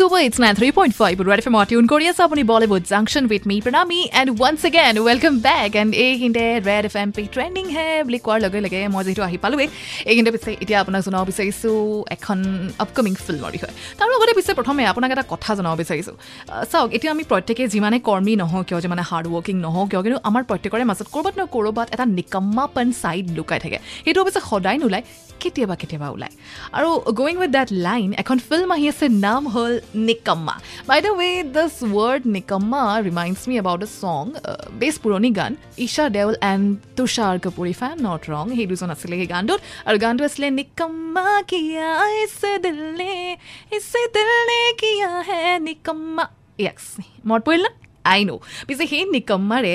Super, it's 93.5 Red FM tune কৰি আছে আপুনি Bollywood junction with me Pranami and once again welcome back and এইখিনিতে Red F M পি trending হে বুলি কোৱাৰ লগে লগে মই যিহেতু আহি পালোৱেই এইখিনিতে পিছে এতিয়া আপোনাক জনাব বিচাৰিছোঁ এখন আপকামিং ফিল্মৰ বিষয়ে তাৰ লগতে পিছে প্ৰথমে আপোনাক এটা কথা জনাব বিচাৰিছোঁ চাওক এতিয়া আমি প্ৰত্যেকে যিমানে কৰ্মী নহওঁ কিয় যিমানে হাৰ্ড ৱৰ্কিং নহওঁ কিয় কিন্তু আমাৰ প্ৰত্যেকৰে মাজত ক'ৰবাত নহয় ক'ৰবাত এটা নিকাম্মাপন ছাইড লুকাই থাকে সেইটো অৱশ্যে সদায় নোলায় কেতিয়াবা কেতিয়াবা ওলায় আৰু গ'য়িং উইথ দেট লাইন এখন ফিল্ম আহি আছে নাম হ'ল Nikamma by the way this word Nikamma reminds me about a চং বেছ পুৰণি গান Isha Deol and Tusshar Kapoor if I am not wrong সেই দুজন আছিলে সেই গানটোত আৰু গানটো আছিলে নিকম্মা কিয়া ইছে দিলনে ইছে দিলনে কিয়া হে নিকম্মা য়েছ মনত পৰিল না আই নো পিছে সেই নিকম্মাৰে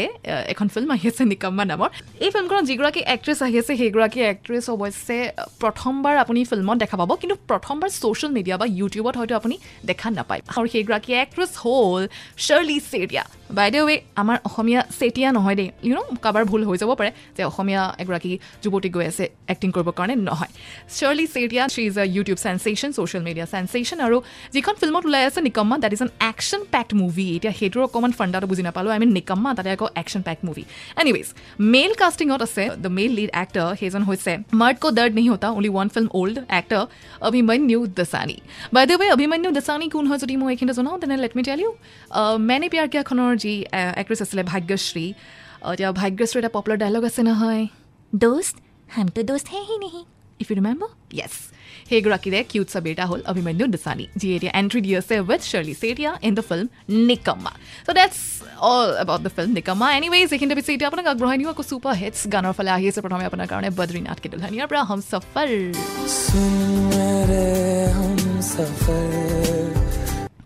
এখন ফিল্ম আহি আছে নিকম্মা নামৰ। এই ফিল্মখনত যিগৰাকী এক্ট্ৰেছ আহি আছে সেইগৰাকী এক্ট্ৰেছ অৱশ্যে প্ৰথমবাৰ আপুনি ফিল্মত দেখা পাব। কিন্তু প্ৰথমবাৰ ছ'চিয়েল মিডিয়া বা ইউটিউবত হয়তো আপুনি দেখা নাপায়। আৰু সেইগৰাকী এক্ট্ৰেছ হ'ল শ্বাৰ্লি চেৰিয়া বাইদেউ ৱে আমাৰ অসমীয়া চেতিয়া নহয় দেই। ইউ ন' কাৰোবাৰ ভুল হৈ যাব পাৰে যে অসমীয়া এগৰাকী যুৱতী গৈ আছে এক্টিং কৰিবৰ কাৰণে নহয়। Shirley Setia she is a YouTube sensation social media sensation আৰু যিখন ফিল্মত ওলাই আছে Nikamma that is an action packed movie এতিয়া সেইটোৰ অকণমান ফাণ্ডাটো বুজি নাপালোঁ আই মিন নিকম্মা তাতে আকৌ action packed movie anyways male কাষ্টিঙত আছে দ্য মেল লিড এক্টৰ সেইজন হৈছে মাৰ্ট কো দৰ্দ নেহি হোতা only one film old actor Abhimanyu Dassani by the way Abhimanyu Dassani কোন হয় যদি মই এইখিনিতে জনাওঁ তেনে লেট মি টেল ইউ মেনে পিয়াৰ কিয়াখনৰ যি এক্ট্ৰেছ আছিলে ভাগ্যশ্ৰী। এতিয়া ভাগ্যশ্ৰীৰ এটা পপুলাৰ ডাইলগ আছে নহয়। দোস্ত হাম তো দোস্ত হে হি নেহি। ইফ ইউ ৰিমেম্বাৰ য়েছ সেইগৰাকীৰে কিউট ছবি এটা হ'ল অভিমন্যু দছানী যিয়ে এতিয়া এণ্ট্ৰি দি আছে with Shirley Setia in the film Nikamma so' that's all about the film Nikamma anyways এইখিনিতে পিছে এতিয়া আপোনাক আগবঢ়াই নিওঁ আকৌ ছুপাৰ হিটছ গানৰ ফালে আহি আছে প্ৰথমে আপোনাৰ কাৰণে বদ্ৰীনাথ কে দুলহানিয়াৰ পৰা হম সফৰ।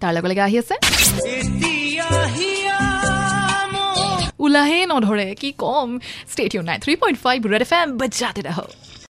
তাৰ লগে লগে আহি আছে। ওলাহে নধৰে কি ক'ম? ষ্টেডিয়াম নাই three point five Red F M বজাতে ৰাহ